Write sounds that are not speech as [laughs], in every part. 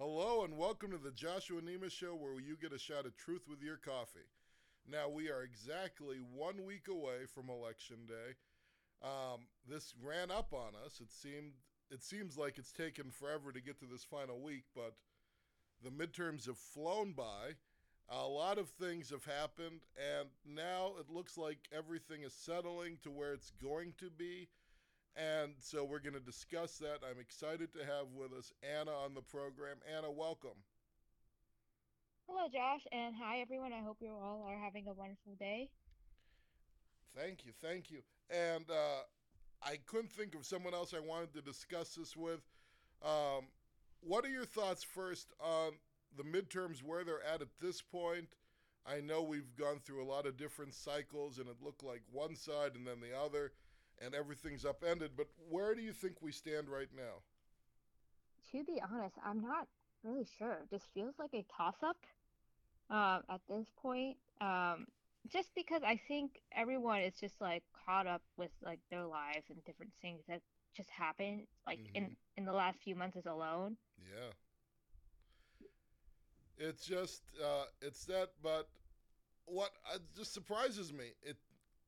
Hello and welcome to the Joshua Nima Show, where you get a shot of truth with your coffee. Now we are exactly one week away from Election Day. Um, this ran up on us. It seemed it seems like it's taken forever to get to this final week, but the midterms have flown by. A lot of things have happened, and now it looks like everything is settling to where it's going to be. And so we're going to discuss that. I'm excited to have with us Anna on the program. Anna, welcome. Hello, Josh, and hi, everyone. I hope you all are having a wonderful day. Thank you, thank you. And uh, I couldn't think of someone else I wanted to discuss this with. Um, what are your thoughts first on the midterms, where they're at at this point? I know we've gone through a lot of different cycles, and it looked like one side and then the other and everything's upended. But where do you think we stand right now? To be honest, I'm not really sure. This feels like a toss up uh, at this point. Um, just because I think everyone is just like caught up with like their lives and different things that just happened like mm-hmm. in in the last few months alone. Yeah. It's just uh, it's that, but what uh, just surprises me it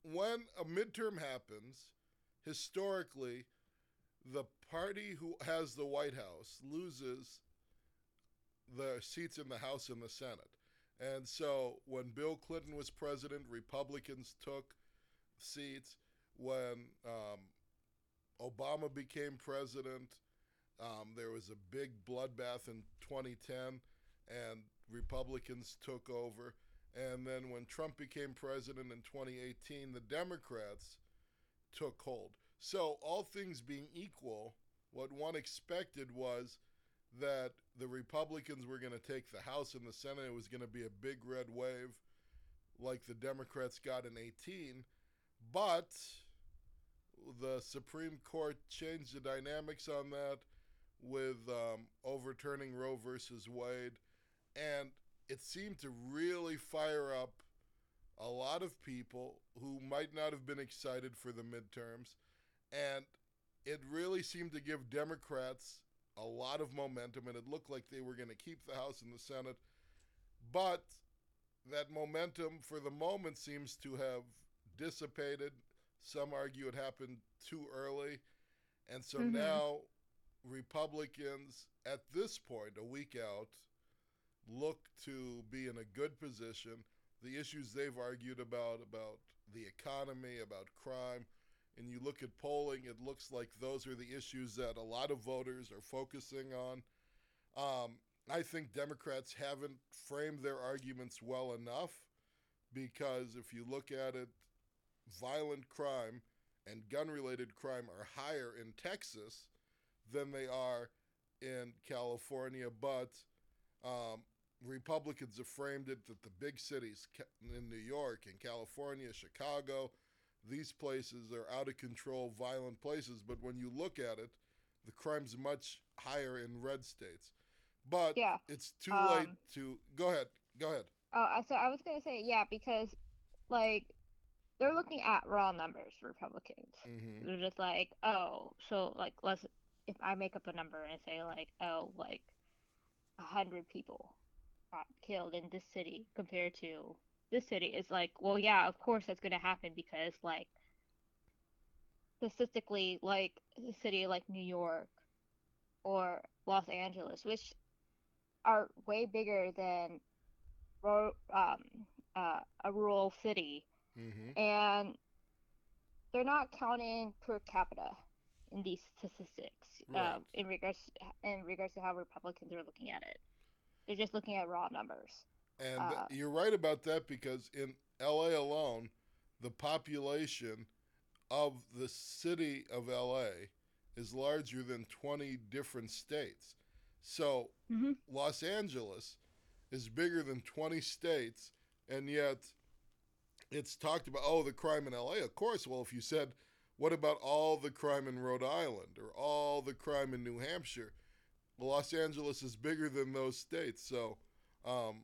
when a midterm happens, historically, the party who has the White House loses the seats in the House and the Senate. And so when Bill Clinton was president, Republicans took seats. When um, Obama became president, um, there was a big bloodbath in 2010, and Republicans took over. And then when Trump became president in 2018, the Democrats took hold. So, all things being equal, what one expected was that the Republicans were going to take the House and the Senate. It was going to be a big red wave like the Democrats got in 18. But the Supreme Court changed the dynamics on that with um, overturning Roe versus Wade. And it seemed to really fire up a lot of people who might not have been excited for the midterms. And it really seemed to give Democrats a lot of momentum, and it looked like they were going to keep the House and the Senate. But that momentum, for the moment, seems to have dissipated. Some argue it happened too early. And so mm-hmm. now Republicans, at this point, a week out, look to be in a good position. The issues they've argued about, about the economy, about crime, and you look at polling, it looks like those are the issues that a lot of voters are focusing on. Um, I think Democrats haven't framed their arguments well enough because if you look at it, violent crime and gun related crime are higher in Texas than they are in California. But um, Republicans have framed it that the big cities in New York and California, Chicago, these places are out of control, violent places. But when you look at it, the crime's much higher in red states. But yeah. it's too um, late to go ahead. Go ahead. Oh, so I was gonna say yeah because like they're looking at raw numbers Republicans. Mm-hmm. They're just like, oh, so like let's if I make up a number and say like, oh, like a hundred people killed in this city compared to this city is like, well, yeah, of course that's going to happen because like statistically, like a city like New York or Los Angeles, which are way bigger than um, uh, a rural city, mm-hmm. and they're not counting per capita in these statistics right. um, in regards in regards to how Republicans are looking at it. They're just looking at raw numbers. And uh, you're right about that because in LA alone, the population of the city of LA is larger than 20 different states. So mm-hmm. Los Angeles is bigger than 20 states, and yet it's talked about, oh, the crime in LA. Of course. Well, if you said, what about all the crime in Rhode Island or all the crime in New Hampshire? Los Angeles is bigger than those states. So, um,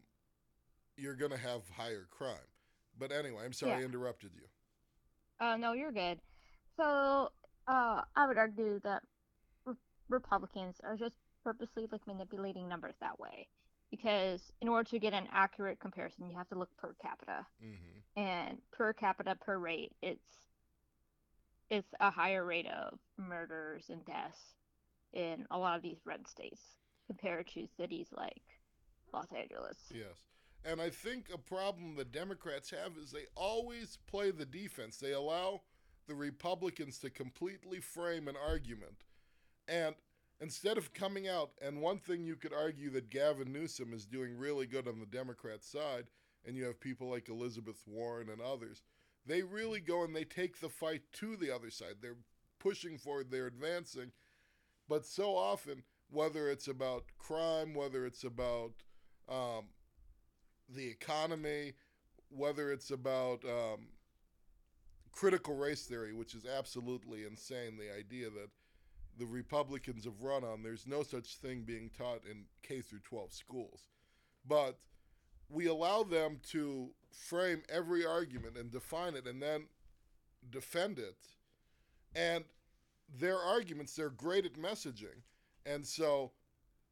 you're going to have higher crime. But anyway, I'm sorry yeah. I interrupted you. Uh, no, you're good. So uh, I would argue that re- Republicans are just purposely like manipulating numbers that way because in order to get an accurate comparison, you have to look per capita, Mm-hmm. and per capita per rate, it's it's a higher rate of murders and deaths in a lot of these red states compared to cities like Los Angeles. Yes. And I think a problem the Democrats have is they always play the defense. They allow the Republicans to completely frame an argument. And instead of coming out, and one thing you could argue that Gavin Newsom is doing really good on the Democrat side, and you have people like Elizabeth Warren and others, they really go and they take the fight to the other side. They're pushing forward, they're advancing. But so often, whether it's about crime, whether it's about um, the economy, whether it's about um, critical race theory, which is absolutely insane, the idea that the Republicans have run on, there's no such thing being taught in K through 12 schools. But we allow them to frame every argument and define it and then defend it. And their arguments, they're great at messaging. And so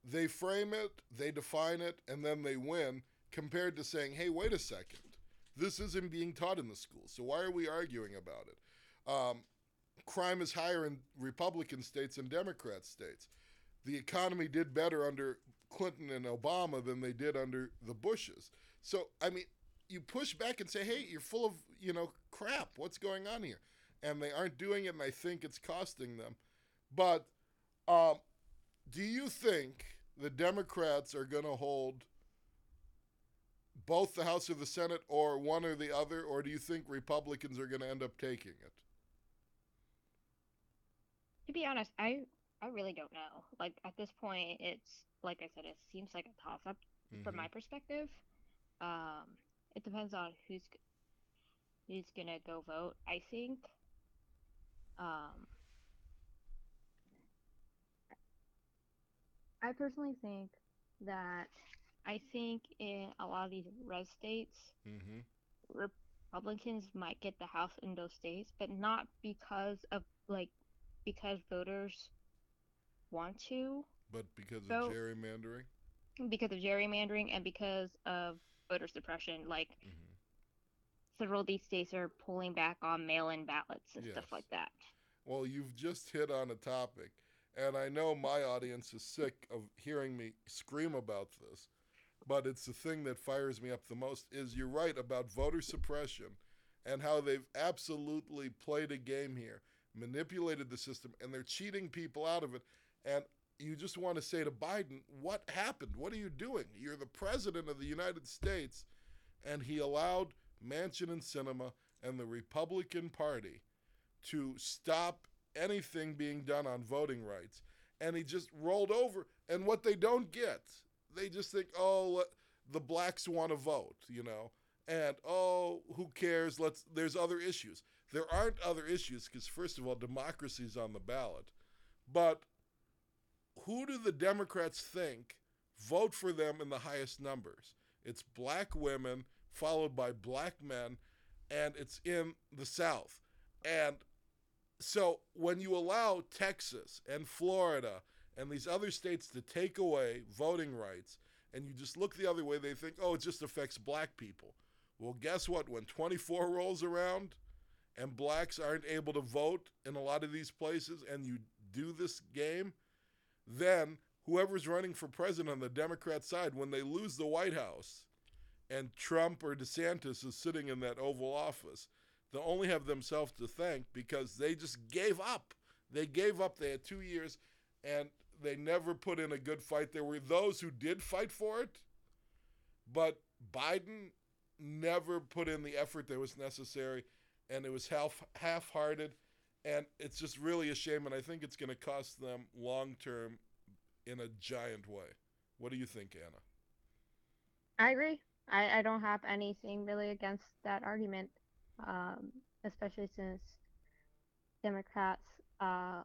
they frame it, they define it, and then they win, compared to saying, hey, wait a second. This isn't being taught in the schools. So why are we arguing about it? Um, crime is higher in Republican states and Democrat states. The economy did better under Clinton and Obama than they did under the Bushes. So, I mean, you push back and say, hey, you're full of, you know, crap. What's going on here? And they aren't doing it, and I think it's costing them. But um, do you think the Democrats are going to hold both the House or the Senate or one or the other, or do you think Republicans are going to end up taking it? To be honest, I I really don't know. Like at this point, it's like I said, it seems like a toss up from Mhm. my perspective. Um, it depends on who's who's gonna go vote. I think. Um, I personally think that I think in a lot of these red states, Mm-hmm. Republicans might get the House in those states, but not because of like because voters want to, But because So- of gerrymandering? because of gerrymandering and because of voter suppression. Like Mm-hmm. Several of these states are pulling back on mail-in ballots and Yes. stuff like that. Well, you've just hit on a topic, and I know my audience is sick of hearing me scream about this, but it's the thing that fires me up the most is you're right about voter suppression and how they've absolutely played a game here, manipulated the system, and they're cheating people out of it. And you just want to say to Biden, what happened? What are you doing? You're the president of the United States, and he allowed Manchin and Sinema and the Republican Party to stop anything being done on voting rights. And he just rolled over. And what they don't get, they just think, oh, the blacks want to vote, you know, and oh, who cares? Let's. There's other issues. There aren't other issues because first of all, democracy's on the ballot, but who do the Democrats think vote for them in the highest numbers? It's black women followed by black men, and it's in the South. And so when you allow Texas and Florida and these other states to take away voting rights, and you just look the other way, they think, oh, it just affects black people. Well, guess what? When 24 rolls around and blacks aren't able to vote in a lot of these places, and you do this game, then whoever's running for president on the Democrat side, when they lose the White House and Trump or DeSantis is sitting in that Oval Office, they'll only have themselves to thank because they just gave up. They gave up. They had two years and they never put in a good fight. There were those who did fight for it, but Biden never put in the effort that was necessary and it was half half-hearted and it's just really a shame and I think it's going to cost them long term in a giant way. What do you think, Anna? I agree. I, I don't have anything really against that argument, um, especially since Democrats uh,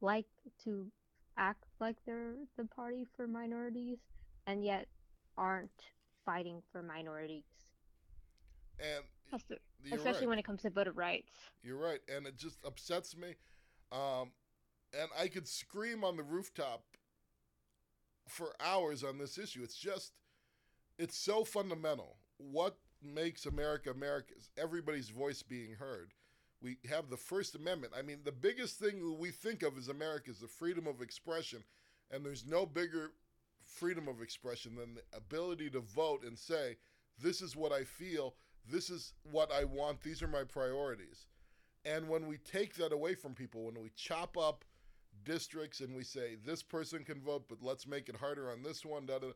like to act like they're the party for minorities and yet aren't fighting for minorities, And Espe- especially right. when it comes to voter rights. You're right, and it just upsets me. Um, and I could scream on the rooftop for hours on this issue. It's just, it's so fundamental. What makes America America is everybody's voice being heard. We have the First Amendment. I mean, the biggest thing we think of as America is the freedom of expression, and there's no bigger freedom of expression than the ability to vote and say, this is what I feel, this is what I want, these are my priorities. And when we take that away from people, when we chop up districts and we say this person can vote, but let's make it harder on this one, da, da,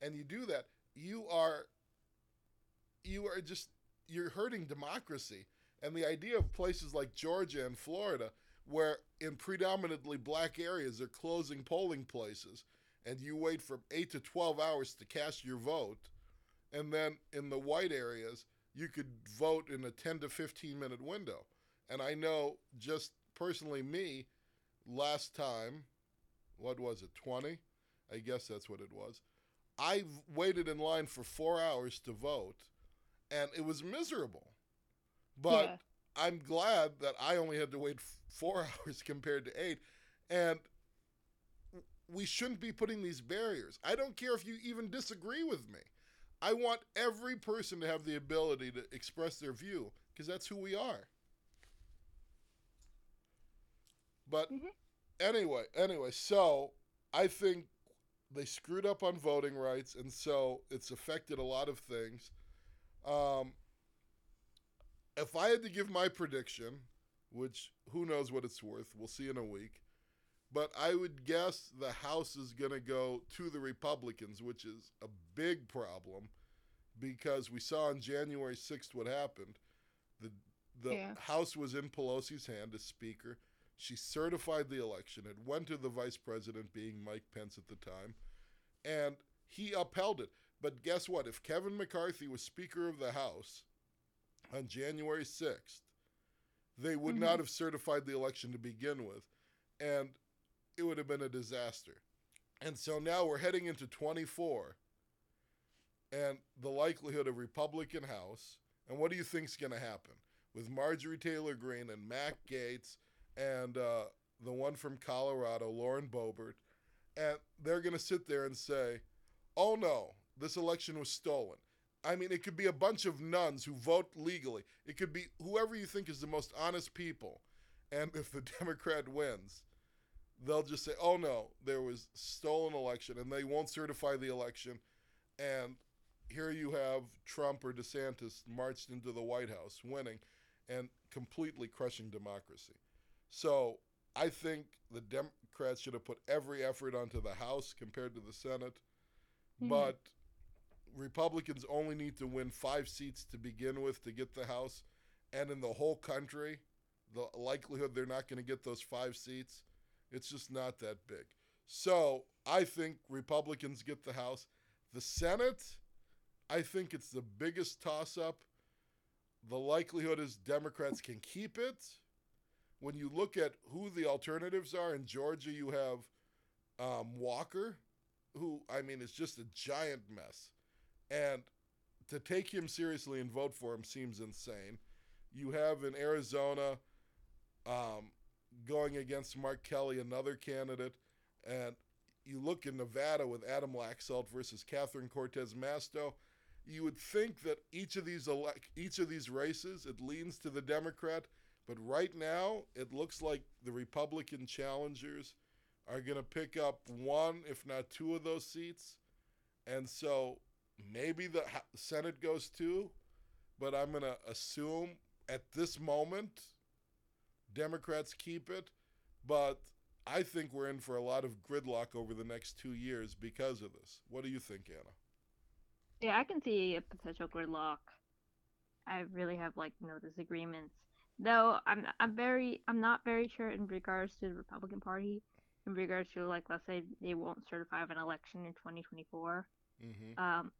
and you do that, you are you are just you're hurting democracy. And the idea of places like Georgia and Florida, where in predominantly black areas they're closing polling places, and you wait from eight to twelve hours to cast your vote, and then in the white areas you could vote in a ten to fifteen minute window. And I know just personally me, last time, what was it, 20? I guess that's what it was. I waited in line for four hours to vote, and it was miserable. But yeah. I'm glad that I only had to wait four [laughs] hours compared to eight. And we shouldn't be putting these barriers. I don't care if you even disagree with me. I want every person to have the ability to express their view because that's who we are. But mm-hmm. anyway, anyway, so I think they screwed up on voting rights, and so it's affected a lot of things. Um, if I had to give my prediction, which who knows what it's worth, we'll see in a week, but I would guess the House is going to go to the Republicans, which is a big problem because we saw on January 6th what happened. The the yeah. House was in Pelosi's hand as Speaker. She certified the election. It went to the vice president, being Mike Pence at the time, and he upheld it. But guess what? If Kevin McCarthy was Speaker of the House on January 6th, they would mm-hmm. not have certified the election to begin with, and it would have been a disaster. And so now we're heading into 24, and the likelihood of Republican House. And what do you think is going to happen with Marjorie Taylor Greene and Matt Gaetz and uh, the one from Colorado, Lauren Boebert, and they're going to sit there and say, "Oh no, this election was stolen." I mean, it could be a bunch of nuns who vote legally. It could be whoever you think is the most honest people. And if the [laughs] Democrat wins, they'll just say, "Oh no, there was stolen election," and they won't certify the election. And here you have Trump or DeSantis marched into the White House, winning and completely crushing democracy. So I think the Democrats should have put every effort onto the House compared to the Senate. Mm-hmm. But Republicans only need to win five seats to begin with to get the House. And in the whole country, the likelihood they're not going to get those five seats, it's just not that big. So I think Republicans get the House. The Senate, I think it's the biggest toss up. The likelihood is Democrats can keep it when you look at who the alternatives are in Georgia, you have um, Walker, who I mean is just a giant mess, and to take him seriously and vote for him seems insane. You have in Arizona um, going against Mark Kelly, another candidate, and you look in Nevada with Adam Laxalt versus Catherine Cortez Masto. You would think that each of these each of these races it leans to the Democrat but right now, it looks like the Republican challengers are going to pick up one, if not two of those seats. And so maybe the Senate goes two, but I'm going to assume at this moment, Democrats keep it. But I think we're in for a lot of gridlock over the next two years because of this. What do you think, Anna? Yeah, I can see a potential gridlock. I really have like no disagreements. Though I'm I'm very I'm not very sure in regards to the Republican Party, in regards to like let's say they won't certify an election in 2024. Mm-hmm. Um,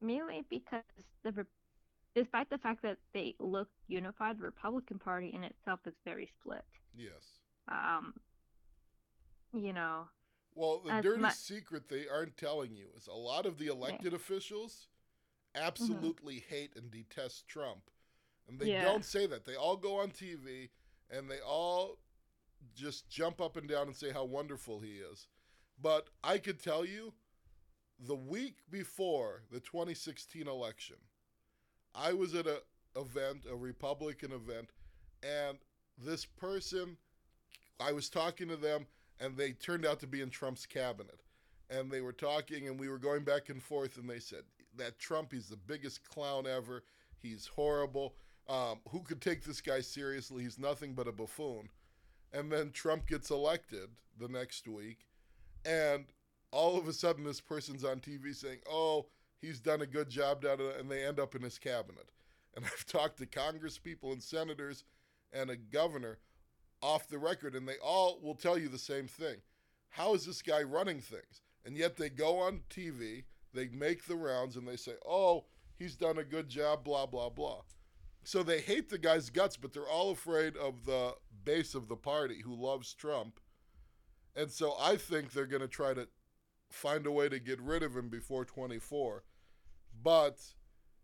mainly because the despite the fact that they look unified, the Republican Party in itself is very split. Yes. Um. You know. Well, the dirty my, secret they aren't telling you is a lot of the elected yeah. officials mm-hmm. absolutely mm-hmm. hate and detest Trump and they yeah. don't say that. They all go on TV and they all just jump up and down and say how wonderful he is. But I could tell you the week before the 2016 election, I was at a event, a Republican event, and this person, I was talking to them, and they turned out to be in Trump's cabinet. And they were talking, and we were going back and forth, and they said, That Trump, he's the biggest clown ever. He's horrible. Um, who could take this guy seriously? He's nothing but a buffoon. And then Trump gets elected the next week, and all of a sudden, this person's on TV saying, "Oh, he's done a good job," and they end up in his cabinet. And [laughs] I've talked to Congress people and senators and a governor off the record, and they all will tell you the same thing. How is this guy running things? And yet they go on TV, they make the rounds, and they say, "Oh, he's done a good job," blah blah blah. So they hate the guy's guts, but they're all afraid of the base of the party who loves Trump. And so I think they're going to try to find a way to get rid of him before 24. But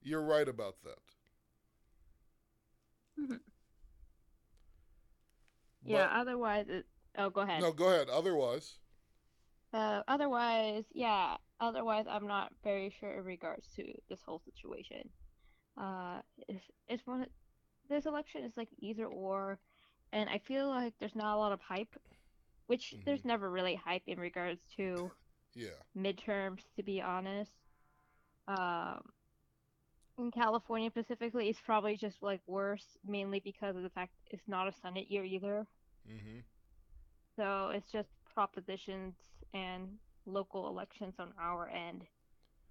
you're right about that. Mm-hmm. Yeah, otherwise, it, oh, go ahead. No, go ahead. Otherwise, uh, otherwise, yeah, otherwise, I'm not very sure in regards to this whole situation. Uh, it's, it's one, this election is like either or, and I feel like there's not a lot of hype, which mm-hmm. there's never really hype in regards to [laughs] yeah midterms, to be honest. Um, in California specifically, it's probably just like worse, mainly because of the fact it's not a Senate year either. Mm-hmm. So it's just propositions and local elections on our end,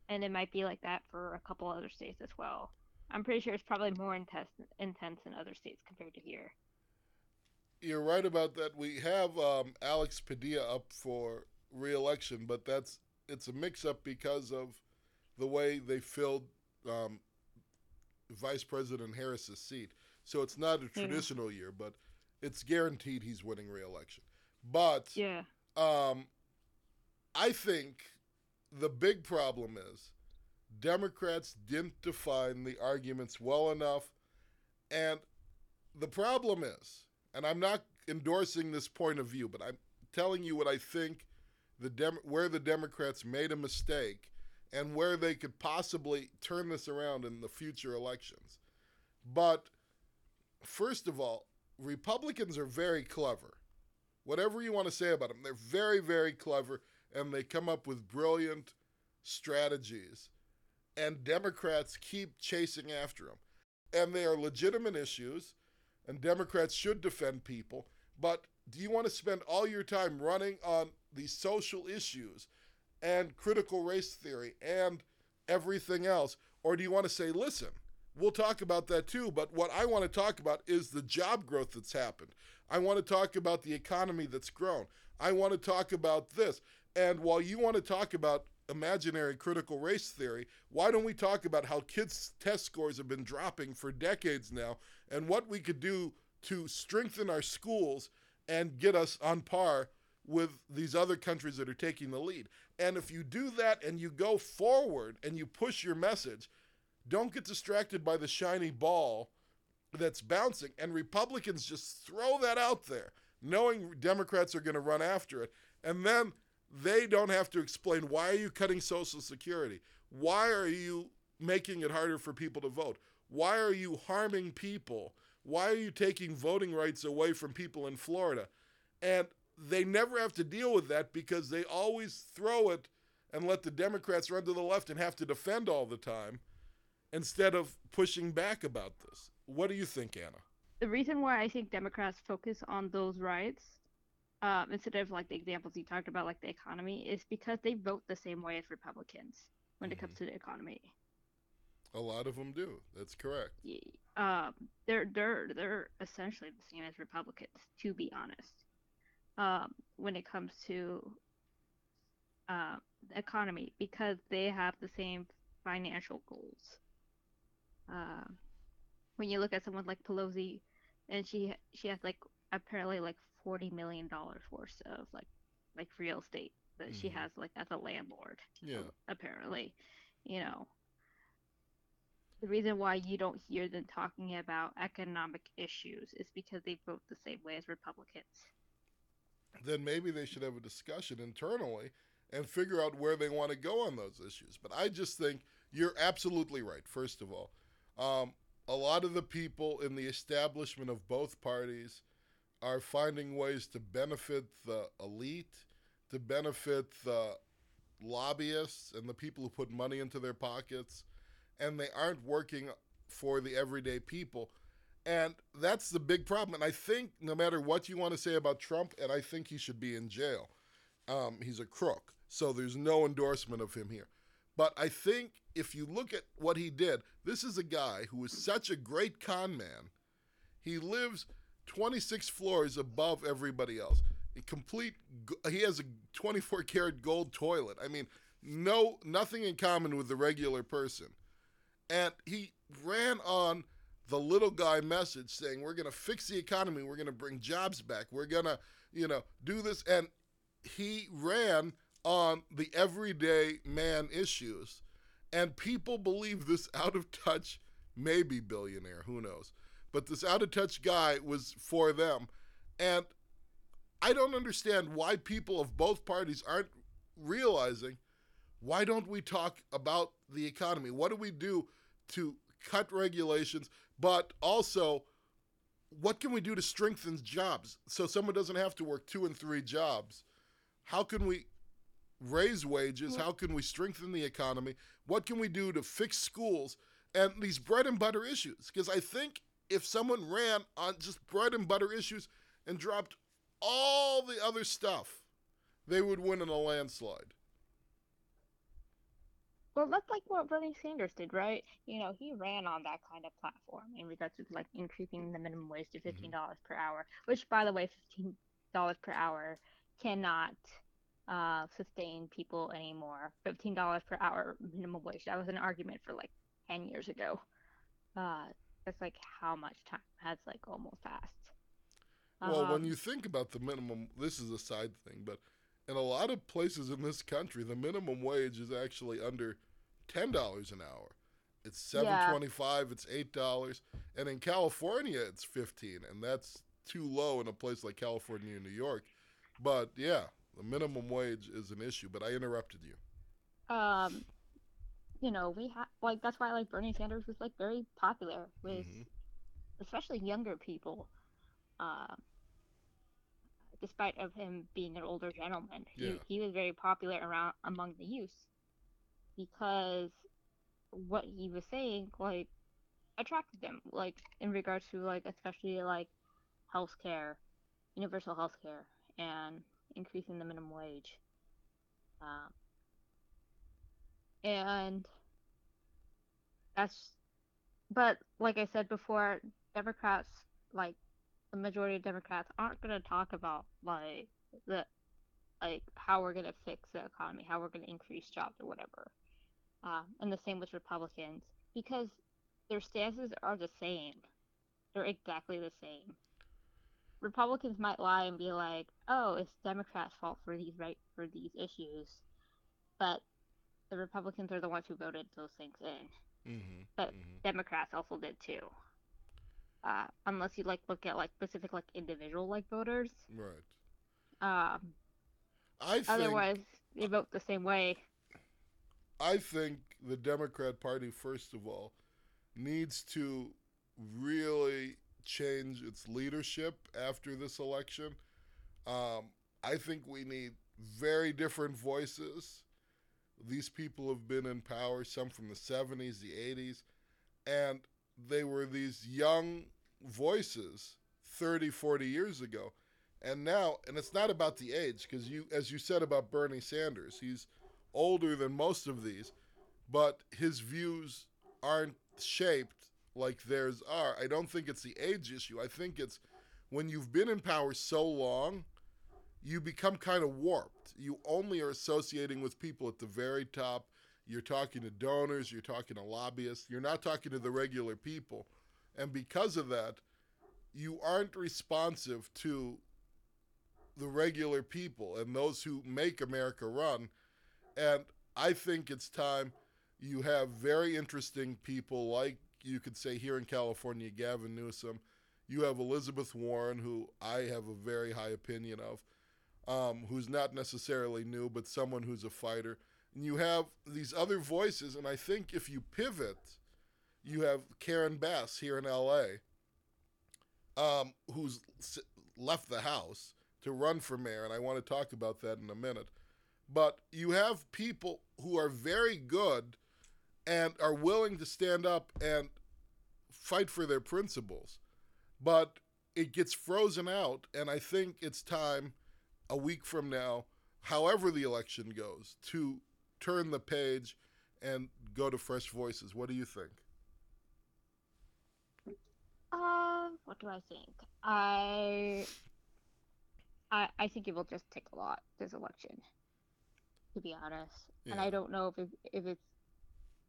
and it might be like that for a couple other states as well. I'm pretty sure it's probably more intense intense in other states compared to here. You're right about that. We have um, Alex Padilla up for reelection, but that's it's a mix-up because of the way they filled um, Vice President Harris's seat. So it's not a traditional yeah. year, but it's guaranteed he's winning reelection. But yeah, um, I think the big problem is Democrats didn't define the arguments well enough, and the problem is, and I'm not endorsing this point of view, but I'm telling you what I think the Dem- where the Democrats made a mistake and where they could possibly turn this around in the future elections. But first of all, Republicans are very clever. Whatever you want to say about them, they're very, very clever and they come up with brilliant strategies. And Democrats keep chasing after them. And they are legitimate issues, and Democrats should defend people. But do you want to spend all your time running on these social issues and critical race theory and everything else? Or do you want to say, listen, we'll talk about that too, but what I want to talk about is the job growth that's happened. I want to talk about the economy that's grown. I want to talk about this. And while you want to talk about imaginary critical race theory, why don't we talk about how kids' test scores have been dropping for decades now and what we could do to strengthen our schools and get us on par with these other countries that are taking the lead. And if you do that and you go forward and you push your message, don't get distracted by the shiny ball that's bouncing. And Republicans just throw that out there, knowing Democrats are going to run after it. And then they don't have to explain why are you cutting Social Security? Why are you making it harder for people to vote? Why are you harming people? Why are you taking voting rights away from people in Florida? And they never have to deal with that because they always throw it and let the Democrats run to the left and have to defend all the time instead of pushing back about this. What do you think, Anna? The reason why I think Democrats focus on those rights um, instead of like the examples you talked about, like the economy, is because they vote the same way as Republicans when mm-hmm. it comes mm-hmm. to the economy. A lot of them do. That's correct. Yeah, um, they're they're they're essentially the same as Republicans, to be honest um, when it comes to uh, the economy because they have the same financial goals. Uh, when you look at someone like Pelosi, and she she has like apparently like forty million dollars worth of like like real estate that mm-hmm. she has like as a landlord. Yeah. Apparently, you know. The reason why you don't hear them talking about economic issues is because they vote the same way as Republicans then maybe they should have a discussion internally and figure out where they want to go on those issues. But I just think you're absolutely right, first of all. Um, a lot of the people in the establishment of both parties are finding ways to benefit the elite, to benefit the lobbyists and the people who put money into their pockets, and they aren't working for the everyday people. And that's the big problem. And I think no matter what you want to say about Trump, and I think he should be in jail, um, he's a crook. So there's no endorsement of him here. But I think if you look at what he did, this is a guy who is such a great con man. He lives 26 floors above everybody else. A complete he has a 24 karat gold toilet. I mean, no nothing in common with the regular person. And he ran on the little guy message saying we're going to fix the economy, we're going to bring jobs back, we're going to, you know, do this and he ran on the everyday man issues. And people believe this out of touch, maybe billionaire, who knows. But this out of touch guy was for them. And I don't understand why people of both parties aren't realizing why don't we talk about the economy? What do we do to cut regulations, but also what can we do to strengthen jobs so someone doesn't have to work two and three jobs? How can we raise wages? How can we strengthen the economy? What can we do to fix schools and these bread and butter issues? Because I think if someone ran on just bread and butter issues and dropped all the other stuff, they would win in a landslide. Well, that's like what Bernie Sanders did, right? You know, he ran on that kind of platform in regards to like increasing the minimum wage to fifteen dollars mm-hmm. per hour, which, by the way, fifteen dollars per hour cannot uh, sustain people anymore. Fifteen dollars per hour minimum wage. That was an argument for like ten years ago. Uh, that's like how much time has like almost passed. Well, um, when you think about the minimum, this is a side thing, but in a lot of places in this country, the minimum wage is actually under ten dollars an hour. It's seven yeah. twenty-five. It's eight dollars, and in California, it's fifteen, and that's too low in a place like California and New York. But yeah, the minimum wage is an issue. But I interrupted you. Um, you know, we have like that's why like Bernie Sanders was like very popular with, mm-hmm. especially younger people. Uh, despite of him being an older gentleman, yeah. he he was very popular around among the youth because what he was saying like attracted them, like in regards to like especially like healthcare, universal healthcare, and increasing the minimum wage. Um, and that's, but like I said before, Democrats, like the majority of Democrats, aren't going to talk about like the, like how we're going to fix the economy, how we're going to increase jobs or whatever. Uh, and the same with Republicans because their stances are the same. They're exactly the same. Republicans might lie and be like, "Oh, it's Democrats' fault for these right for these issues," but the Republicans are the ones who voted those things in. Mm-hmm, but mm-hmm. Democrats also did too. Uh, unless you like look at like specific like individual like voters. Right. Um. I think, otherwise they vote the same way. I think the Democrat Party, first of all, needs to really change its leadership after this election. Um, I think we need very different voices. These people have been in power, some from the 70s, the 80s, and they were these young voices 30, 40 years ago. And now, and it's not about the age, because you, as you said about Bernie Sanders, he's older than most of these, but his views aren't shaped like theirs are. I don't think it's the age issue. I think it's when you've been in power so long, you become kind of warped. You only are associating with people at the very top. You're talking to donors, you're talking to lobbyists, you're not talking to the regular people. And because of that, you aren't responsive to the regular people and those who make America run. And I think it's time you have very interesting people like you could say here in California, Gavin Newsom. You have Elizabeth Warren, who I have a very high opinion of. Um, who's not necessarily new, but someone who's a fighter. And you have these other voices, and I think if you pivot, you have Karen Bass here in LA, um, who's left the House to run for mayor, and I want to talk about that in a minute. But you have people who are very good and are willing to stand up and fight for their principles. But it gets frozen out, and I think it's time a week from now, however the election goes, to turn the page and go to fresh voices. What do you think? Um, what do I think? I, I, I think it will just take a lot this election, to be honest. And I don't know if it, if it's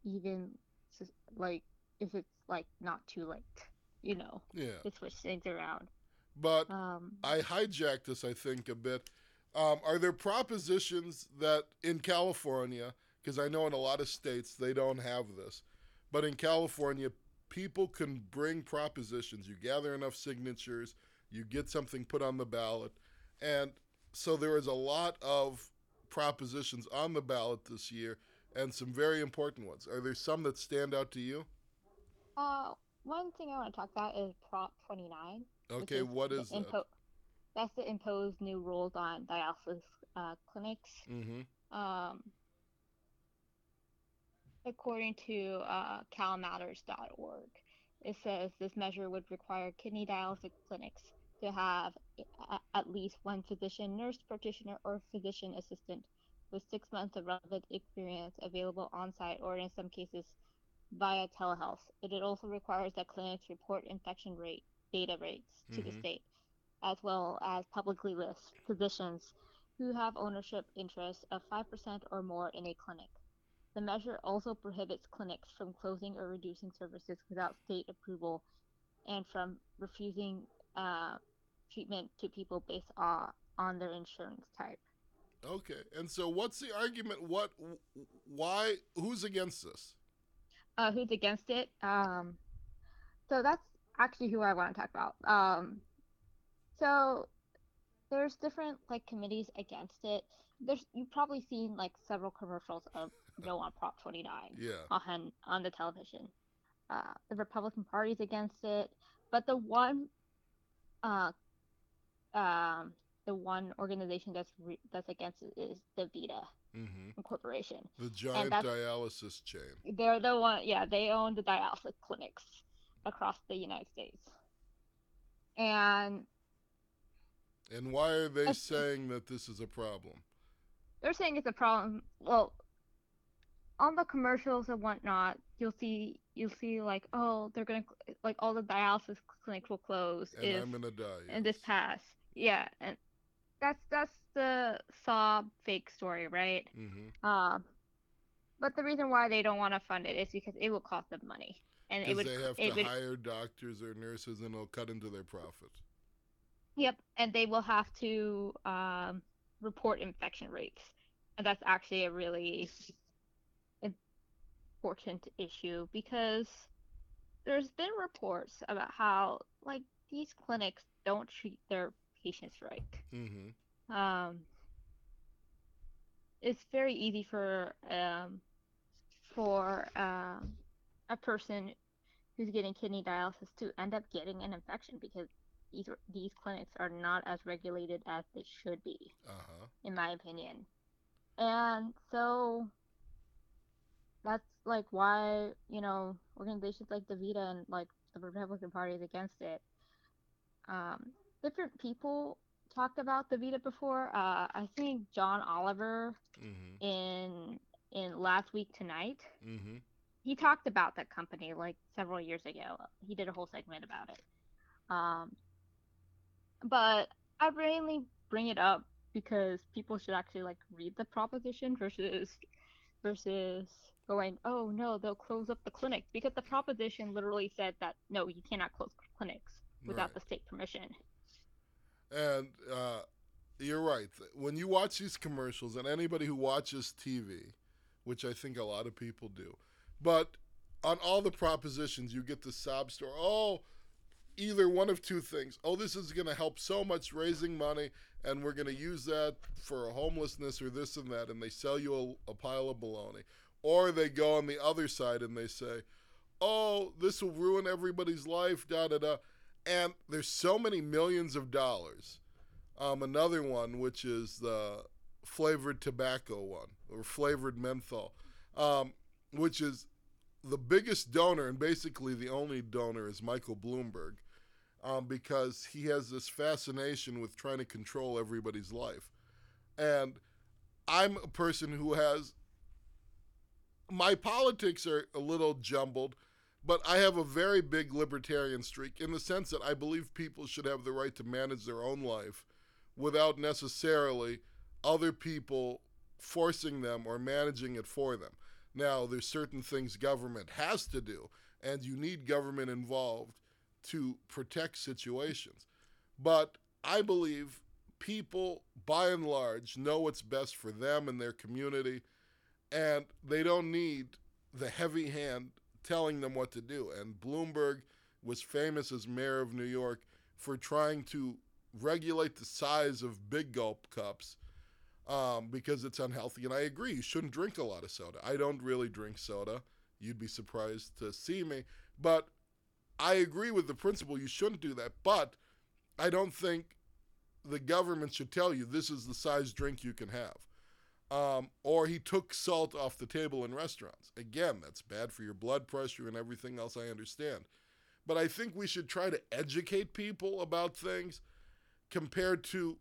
even like if it's like not too late, you know, Yeah. to switch things around. But Um, I hijacked this, I think, a bit. Um, are there propositions that in California, because I know in a lot of states they don't have this, but in California, people can bring propositions. You gather enough signatures, you get something put on the ballot. And so there is a lot of propositions on the ballot this year and some very important ones. Are there some that stand out to you? uh, one thing I want to talk about is Prop 29. Okay, what the is that? That's to impose new rules on dialysis uh, clinics. Mm-hmm. Um, according to uh, calmatters.org, it says this measure would require kidney dialysis clinics to have a- at least one physician, nurse practitioner, or physician assistant with six months of relevant experience available on site or in some cases via telehealth. It also requires that clinics report infection rate data rates to the Mhm. state, as well as publicly list physicians who have ownership interests of 5% or more in a clinic. The measure also prohibits clinics from closing or reducing services without state approval and from refusing uh, treatment to people based on, on their insurance type. Okay. And so what's the argument? What, why, who's against this? Uh, who's against it? Um, so that's actually who I want to talk about. Um, so there's different like committees against it. There's you've probably seen like several commercials of [laughs] no on Prop 29. Yeah. on on the television. Uh, the Republican Party's against it, but the one, uh, um, the one organization that's re- that's against it is DaVita Mm-hmm. Corporation. The giant dialysis chain. They're the one, yeah, they own the dialysis clinics across the United States, and And why are they saying that this is a problem? they're saying it's a problem. Well, on the commercials and whatnot, you'll see you'll see like, oh, they're gonna like all the dialysis clinics will close And if I'm gonna die. and this yes. pass. Yeah, and that's that's the Saw fake story, right? Mhm. Um, but the reason why they don't want to fund it is because it will cost them money, and it Because would they have it to would hire doctors or nurses, and it'll cut into their profit. yep, and they will have to um report infection rates, and that's actually a really important issue because there's been reports about how like these clinics don't treat their patients right. Mm-hmm. um, it's very easy for um, for um, a person who's getting kidney dialysis to end up getting an infection because these these clinics are not as regulated as they should be, Uh huh. in my opinion. And so that's like why you know organizations like DaVita and like the Republican Party is against it. Um, different people talked about DaVita before. Uh, I think John Oliver Mm-hmm. in in last week tonight Mm-hmm. he talked about that company like several years ago. He did a whole segment about it. Um, but I mainly bring it up because people should actually like read the proposition versus versus going, oh no, they'll close up the clinic because the proposition literally said that no, you cannot close clinics without Right. the state permission. And uh, you're right. When you watch these commercials, and anybody who watches TV, which I think a lot of people do, but on all the propositions, you get the sob story. Oh, either one of two things. Oh, this is going to help so much raising money, and we're going to use that for homelessness or this and that, and they sell you a, a pile of baloney. Or they go on the other side and they say, oh, this will ruin everybody's life, da da da. And there's so many millions of dollars. Um, another one, which is the flavored tobacco one or flavored menthol, um, which is the biggest donor and basically the only donor is Michael Bloomberg um, because he has this fascination with trying to control everybody's life. And I'm a person who has my politics are a little jumbled, but I have a very big libertarian streak in the sense that I believe people should have the right to manage their own life without necessarily other people forcing them or managing it for them. Now, there's certain things government has to do, and you need government involved to protect situations. But I believe people, by and large, know what's best for them and their community, and they don't need the heavy hand telling them what to do. And Bloomberg was famous as mayor of New York for trying to regulate the size of big gulp cups um, because it's unhealthy. And I agree, you shouldn't drink a lot of soda. I don't really drink soda. You'd be surprised to see me. But I agree with the principle, you shouldn't do that. But I don't think the government should tell you this is the size drink you can have. Um, or he took salt off the table in restaurants. Again, that's bad for your blood pressure and everything else, I understand. But I think we should try to educate people about things compared to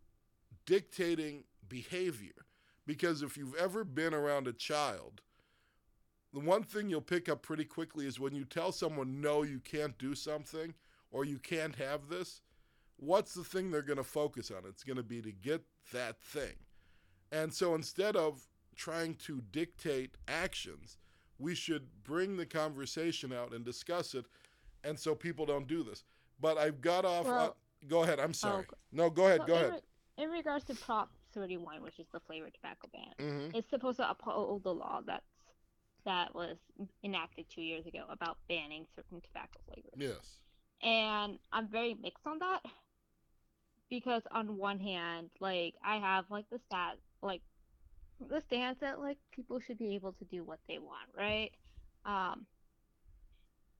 dictating behavior. Because if you've ever been around a child, the one thing you'll pick up pretty quickly is when you tell someone, no, you can't do something or you can't have this, what's the thing they're going to focus on? It's going to be to get that thing. And so instead of trying to dictate actions, we should bring the conversation out and discuss it. And so people don't do this. But I've got off. Well, on, go ahead. I'm sorry. oh, no, go ahead. Go in, ahead. re- in regards to Prop 31, which is the flavored tobacco ban, hmm it's supposed to uphold the law that's that was enacted two years ago about banning certain tobacco flavors. Yes. And I'm very mixed on that because on one hand, like I have like the stat, like the stance that like people should be able to do what they want, right? Um,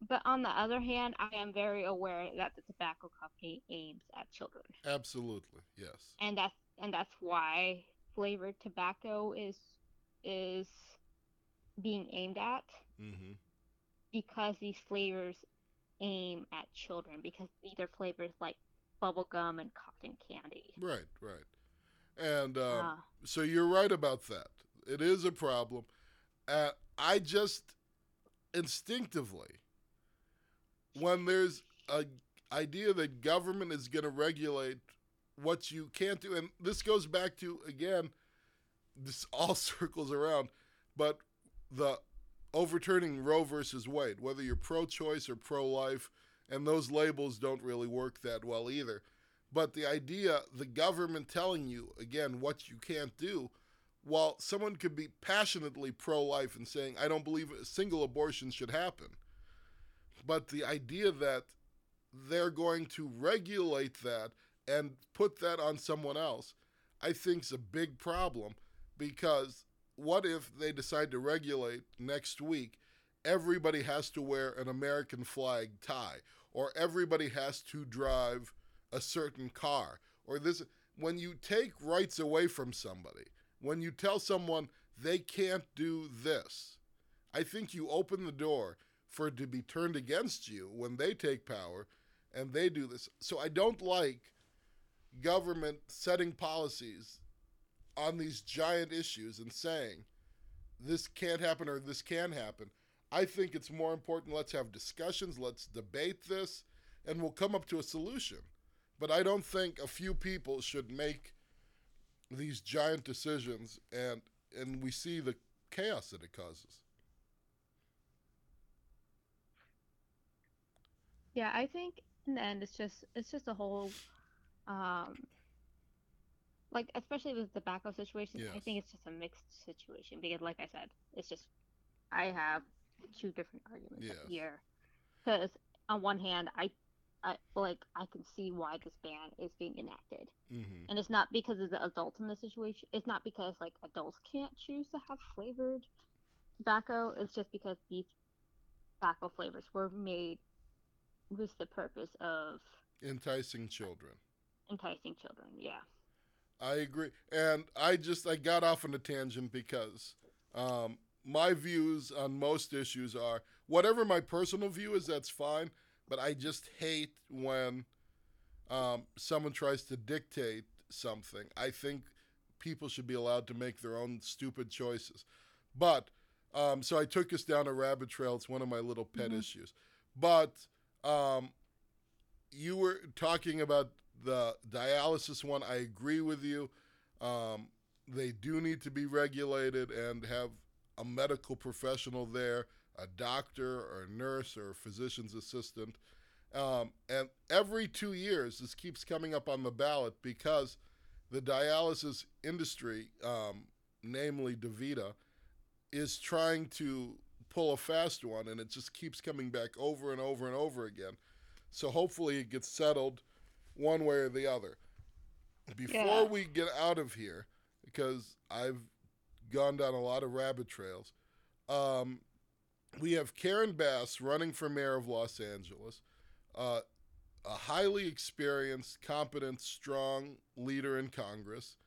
but on the other hand, I am very aware that the tobacco company aims at children, Absolutely. Yes. and that's and that's why flavored tobacco is is being aimed at hmm because these flavors aim at children because these are flavors like bubblegum and cotton candy. Right. Right. And um, Uh, so you're right about that. It is a problem. Uh, I just instinctively, when there's a idea that government is going to regulate what you can't do, and this goes back to again, this [laughs] all circles around, but the overturning Roe versus Wade, whether you're pro-choice or pro-life, and those labels don't really work that well either. But the idea, the government telling you again what you can't do, while someone could be passionately pro life and saying, I don't believe a single abortion should happen. But the idea that they're going to regulate that and put that on someone else, I think is a big problem because what if they decide to regulate next week everybody has to wear an American flag tie or everybody has to drive a certain car or this when you take rights away from somebody when you tell someone they can't do this i think you open the door for it to be turned against you when they take power and they do this. So i don't like government setting policies on these giant issues and saying this can't happen or this can happen. I think it's more important let's have discussions let's debate this and we'll come up to a solution but I don't think a few people should make these giant decisions and and we see the chaos that it causes. yeah, I think in the end, it's just it's just a whole, um, like especially with the backup situation. I think it's just a mixed situation because, like I said, it's just I have two different arguments Yes. here. Because on one hand, I I like I can see why this ban is being enacted, Mm-hmm. and it's not because of the adults in the situation. It's not because like adults can't choose to have flavored tobacco. It's just because these tobacco flavors were made with the purpose of Enticing children. enticing children. Yeah. I agree, and I just I got off on a tangent because um, my views on most issues are whatever my personal view is. That's fine, but I just hate when um, someone tries to dictate something. I think people should be allowed to make their own stupid choices. But um, so I took us down a rabbit trail. It's one of my little pet Mhm. issues. But um, you were talking about the dialysis one. I agree with you. Um, they do need to be regulated and have a medical professional there, a doctor or a nurse or a physician's assistant. Um, and every two years, this keeps coming up on the ballot because the dialysis industry, um, namely DaVita, is trying to pull a fast one, and it just keeps coming back over and over and over again. So hopefully it gets settled one way or the other. Before Yeah. we get out of here, because I've gone down a lot of rabbit trails, um, we have Karen Bass running for mayor of Los Angeles, uh, a highly experienced, competent, strong leader in Congress.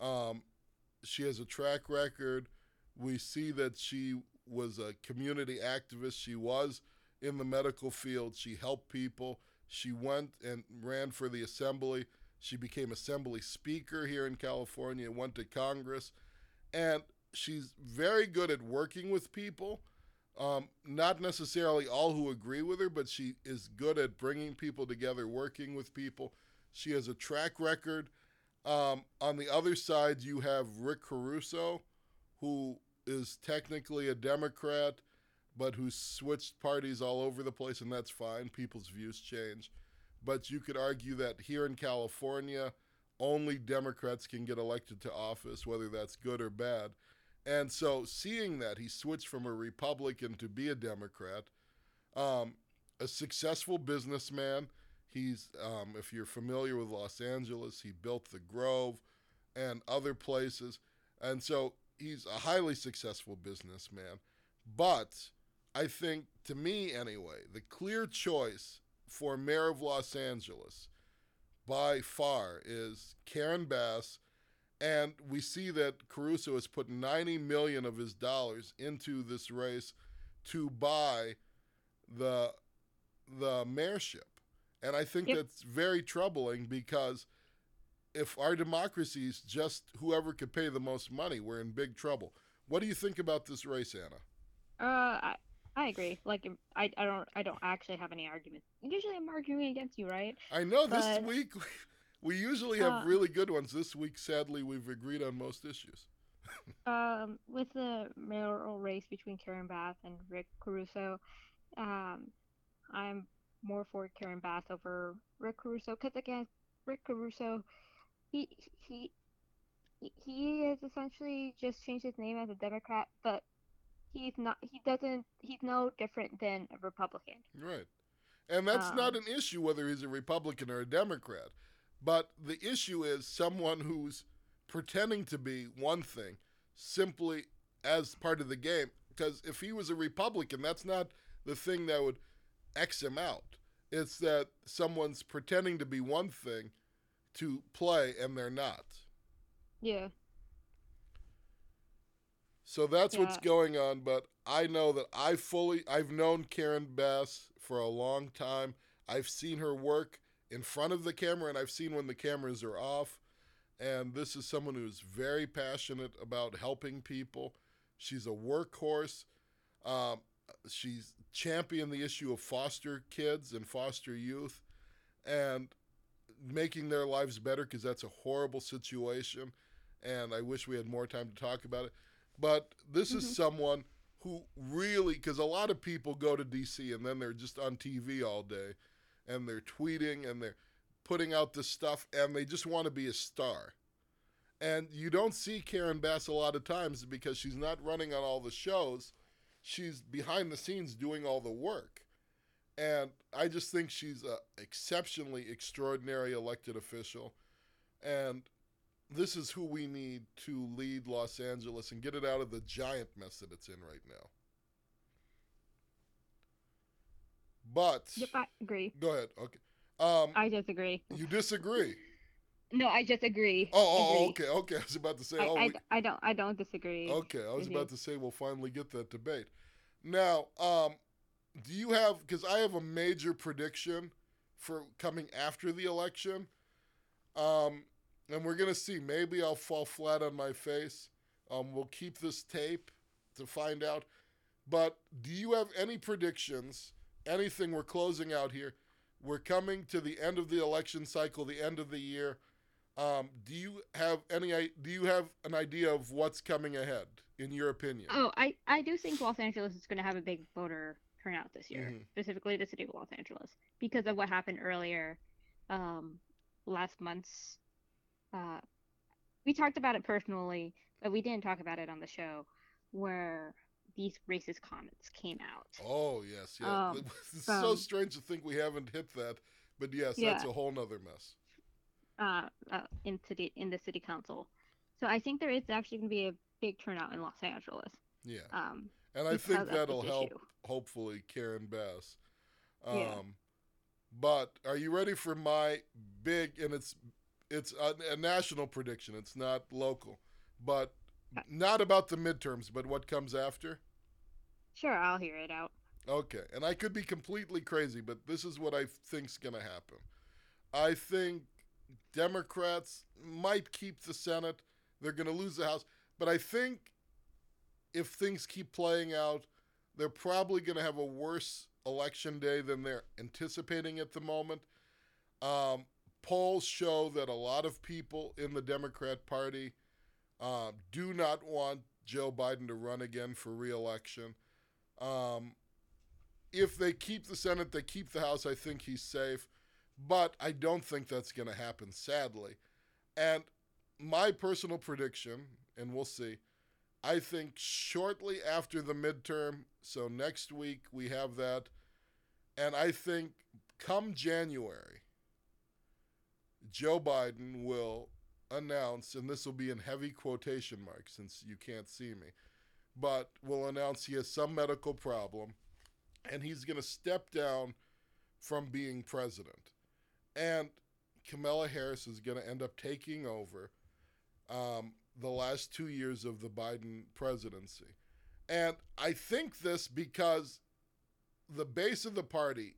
Um, she has a track record. We see that she was a community activist. She was in the medical field. She helped people. She went and ran for the assembly. She became assembly speaker here in California, went to Congress, and she's very good at working with people. Um, not necessarily all who agree with her, but she is good at bringing people together, working with people. She has a track record. Um, on the other side, you have Rick Caruso, who is technically a Democrat, but who's switched parties all over the place, and that's fine. People's views change. But you could argue that here in California, only Democrats can get elected to office, whether that's good or bad. And so, seeing that he switched from a Republican to be a Democrat, um, a successful businessman. He's, um, if you're familiar with Los Angeles, he built the Grove and other places. And so, he's a highly successful businessman. But I think, to me anyway, the clear choice for mayor of Los Angeles by far is Karen Bass. And we see that Caruso has put 90 million of his dollars into this race to buy the the mayorship. And I think Yep. that's very troubling because if our democracy is just whoever could pay the most money, we're in big trouble. What do you think about this race, Anna? Uh, I I agree. Like I I don't I don't actually have any arguments. Usually I'm arguing against you, right? I know this But- week [laughs] we usually have Uh, really good ones. This week, sadly, we've agreed on most issues. [laughs] Um, with the mayoral race between Karen Bass and Rick Caruso, um, I'm more for Karen Bass over Rick Caruso because again, Rick Caruso, he he he- has essentially just changed his name as a Democrat, but he's not. He doesn't. He's no different than a Republican. Right. And that's not Um, an issue whether he's a Republican or a Democrat. But the issue is someone who's pretending to be one thing simply as part of the game. Because if he was a Republican, that's not the thing that would X him out. It's that someone's pretending to be one thing to play and they're not. Yeah. So that's what's going on. But I know that I fully, I've known Karen Bass for a long time. I've seen her work in front of the camera and I've seen when the cameras are off. And this is someone who's very passionate about helping people. She's a workhorse. Um, she's championed the issue of foster kids and foster youth and making their lives better because that's a horrible situation. And I wish we had more time to talk about it. But this Mhm. is someone who really, because a lot of people go to DC and then they're just on TV all day and they're tweeting and they're putting out this stuff and they just want to be a star. And you don't see Karen Bass a lot of times because she's not running on all the shows. She's behind the scenes doing all the work. And I just think she's an exceptionally extraordinary elected official. And this is who we need to lead Los Angeles and get it out of the giant mess that it's in right now. But Yep, I agree. go ahead. Okay. Um, I disagree. you disagree? No, I just agree. Oh, oh, Agree. okay, okay. [laughs] I was about to say, I, oh, I, we, I don't I don't disagree. okay. I was about to say we'll finally get that debate. Now, um, do you have? Because I have a major prediction for coming after the election. Um, and we're gonna see. Maybe I'll fall flat on my face. Um, we'll keep this tape to find out. But do you have any predictions? Anything? We're closing out here. We're coming to the end of the election cycle, the end of the year. Um, do you have any? Do you have an idea of what's coming ahead, in your opinion? Oh, I I do think Los Angeles is going to have a big voter turnout this year, Mhm. specifically the city of Los Angeles, because of what happened earlier, um, last month's. Uh, we talked about it personally, but we didn't talk about it on the show, where these racist comments came out. Oh yes, yeah. Um, [laughs] it's so strange to think we haven't hit that, but yes, that's a whole nother mess. uh, uh, in city in the city council. So I think there is actually going to be a big turnout in Los Angeles. Yeah, Um, and I think that'll help. issue. Hopefully, Karen Bass. Um, Yeah. But are you ready for my big? And it's it's a, a national prediction. It's not local, but not about the midterms, but what comes after. Sure, I'll hear it out. Okay, and I could be completely crazy, but this is what I think's going to happen. I think Democrats might keep the Senate. They're going to lose the House, but I think if things keep playing out, they're probably going to have a worse election day than they're anticipating at the moment. Um, polls show that a lot of people in the Democrat Party uh, do not want Joe Biden to run again for reelection. Um, if they keep the Senate, they keep the House, I think he's safe. But I don't think that's going to happen, sadly. And my personal prediction, and we'll see, I think shortly after the midterm, so next week we have that. And I think come January, Joe Biden will announce, and this will be in heavy quotation marks since you can't see me, but will announce he has some medical problem and he's going to step down from being president. And Kamala Harris is going to end up taking over um, the last two years of the Biden presidency. And I think this because the base of the party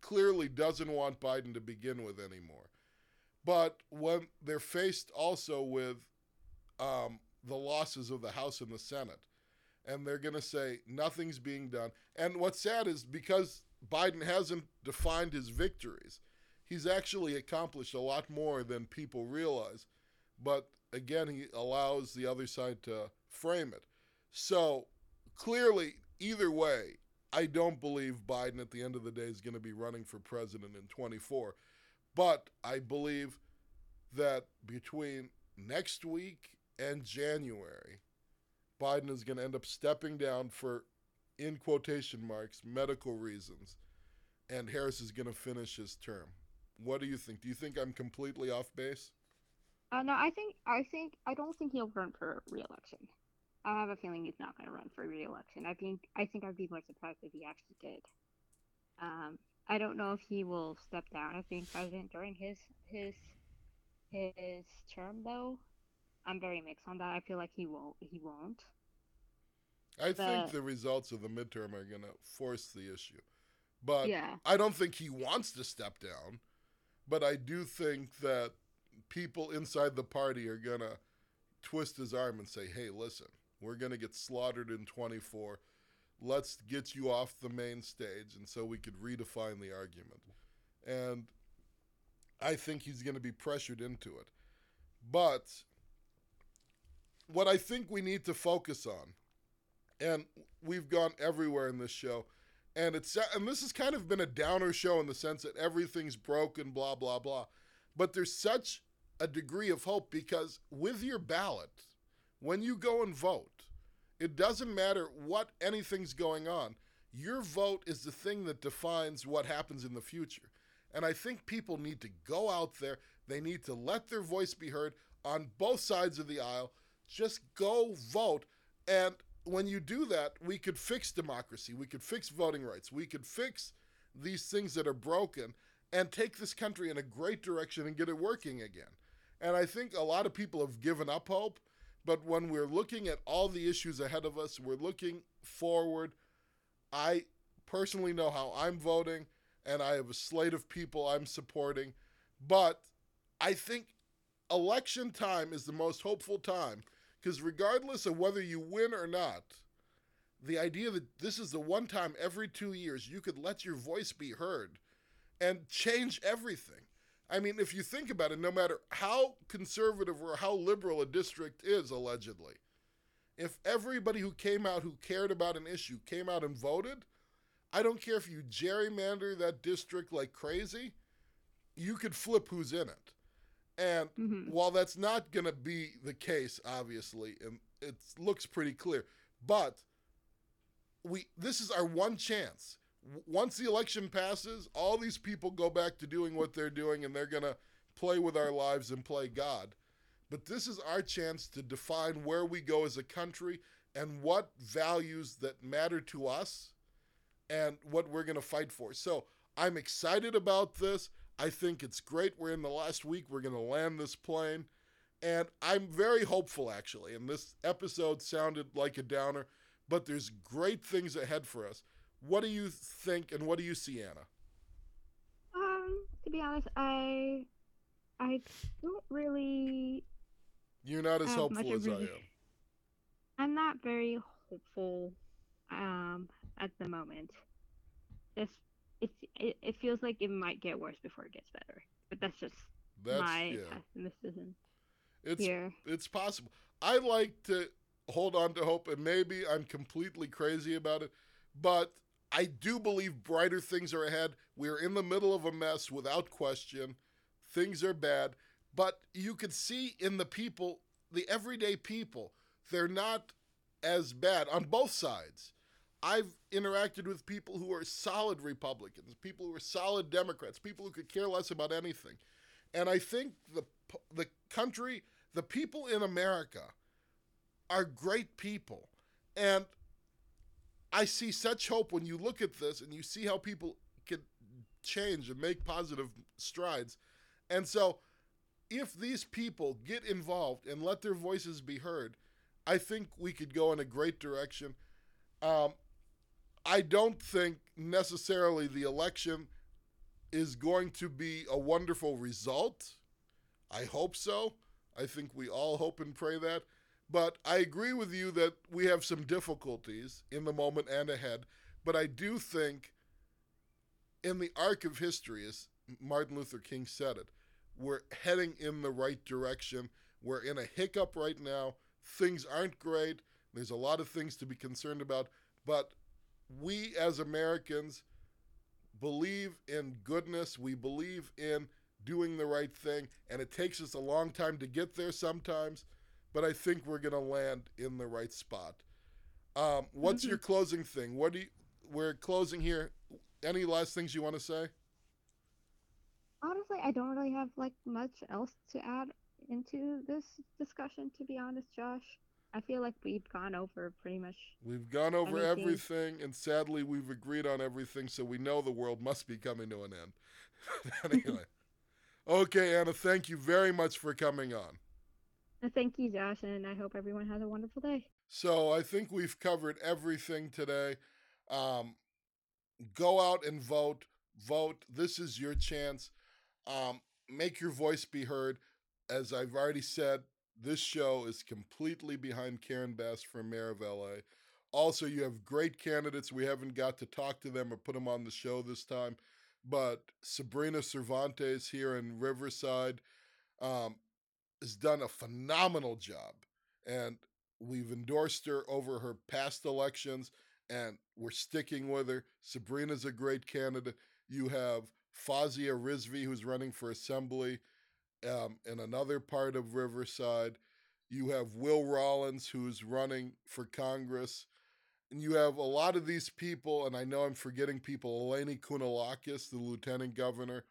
clearly doesn't want Biden to begin with anymore. But when they're faced also with um, the losses of the House and the Senate, and they're going to say nothing's being done. And what's sad is because Biden hasn't defined his victories, he's actually accomplished a lot more than people realize. But again, he allows the other side to frame it. So clearly, either way, I don't believe Biden at the end of the day is going to be running for president in 24. But I believe that between next week and January, Biden is going to end up stepping down for, in quotation marks, medical reasons, and Harris is going to finish his term. What do you think? Do you think I'm completely off base? Uh, no, I think I think I don't think he'll run for re-election. I have a feeling he's not going to run for re-election. I think I think I'd be more surprised if he actually did. Um, I don't know if he will step down as being president during his his his term, though. I'm very mixed on that. I feel like he won't. He won't. I think The- the results of the midterm are going to force the issue. But yeah. I don't think he wants to step down, but I do think that people inside the party are going to twist his arm and say, hey, listen, we're going to get slaughtered in 24. Let's get you off the main stage. And so we could redefine the argument. And I think he's going to be pressured into it. But what I think we need to focus on, and we've gone everywhere in this show, and it's and this has kind of been a downer show in the sense that everything's broken, blah blah blah. But there's such a degree of hope because with your ballot, when you go and vote, it doesn't matter what anything's going on. your vote is the thing that defines what happens in the future. And I think people need to go out there, they need to let their voice be heard on both sides of the aisle. Just go vote. And when you do that, we could fix democracy, we could fix voting rights, we could fix these things that are broken and take this country in a great direction and get it working again. And I think a lot of people have given up hope. But when we're looking at all the issues ahead of us, we're looking forward. I personally know how I'm voting, and I have a slate of people I'm supporting. But I think election time is the most hopeful time because, regardless of whether you win or not, the idea that this is the one time every two years you could let your voice be heard and change everything. I mean, if you think about it, no matter how conservative or how liberal a district is, allegedly, if everybody who came out who cared about an issue came out and voted, I don't care if you gerrymander that district like crazy, you could flip who's in it. And mm-hmm. while that's not going to be the case, obviously, and it looks pretty clear, but we this is our one chance once the election passes, all these people go back to doing what they're doing and they're going to play with our lives and play God. But this is our chance to define where we go as a country and what values that matter to us and what we're going to fight for. So I'm excited about this. I think it's great. We're in the last week. We're going to land this plane. And I'm very hopeful, actually. And this episode sounded like a downer, but there's great things ahead for us. What do you think, and what do you see, Anna? Um, to be honest, I I don't really. You're not as hopeful as really, I am. I'm not very hopeful um, at the moment. It's, it's it, it feels like it might get worse before it gets better, but that's just that's, my yeah. pessimism. It's here. it's possible. I like to hold on to hope, and maybe I'm completely crazy about it, but I do believe brighter things are ahead. We're in the middle of a mess without question. Things are bad. But you could see in the people, the everyday people, they're not as bad on both sides. I've interacted with people who are solid Republicans, people who are solid Democrats, people who could care less about anything. And I think the the country, the people in America are great people. And I see such hope when you look at this and you see how people can change and make positive strides. And so, if these people get involved and let their voices be heard, I think we could go in a great direction. Um, I don't think necessarily the election is going to be a wonderful result. I hope so. I think we all hope and pray that. But I agree with you that we have some difficulties in the moment and ahead. But I do think in the arc of history, as Martin Luther King said it, we're heading in the right direction. We're in a hiccup right now. Things aren't great. There's a lot of things to be concerned about. But we as Americans believe in goodness. We believe in doing the right thing. And it takes us a long time to get there sometimes but I think we're going to land in the right spot. Um, what's mm-hmm. your closing thing? What do you, we're closing here. Any last things you want to say? Honestly, I don't really have like much else to add into this discussion. To be honest, Josh, I feel like we've gone over pretty much. We've gone over anything. everything, and sadly, we've agreed on everything. So we know the world must be coming to an end. [laughs] anyway, okay, Anna, thank you very much for coming on. Thank you, Josh, and I hope everyone has a wonderful day. So I think we've covered everything today. Um, go out and vote. Vote. This is your chance. Um, make your voice be heard. As I've already said, this show is completely behind Karen Bass for mayor of LA. Also, you have great candidates. We haven't got to talk to them or put them on the show this time, but Sabrina Cervantes here in Riverside. Um, has done a phenomenal job. And we've endorsed her over her past elections, and we're sticking with her. Sabrina's a great candidate. You have Fawzia Rizvi, who's running for assembly um, in another part of Riverside. You have Will Rollins, who's running for Congress. and you have a lot of these people, and I know I'm forgetting people. Eleni Kounalakis, the lieutenant governor,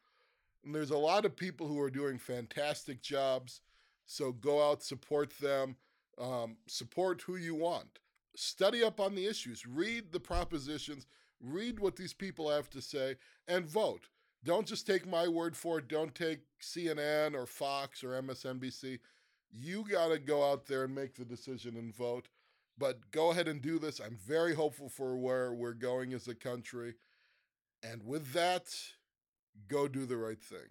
and there's a lot of people who are doing fantastic jobs. So go out, support them, um, support who you want. Study up on the issues, read the propositions, read what these people have to say, and vote. Don't just take my word for it. Don't take CNN or Fox or MSNBC. You got to go out there and make the decision and vote. But go ahead and do this. I'm very hopeful for where we're going as a country. And with that, go do the right thing.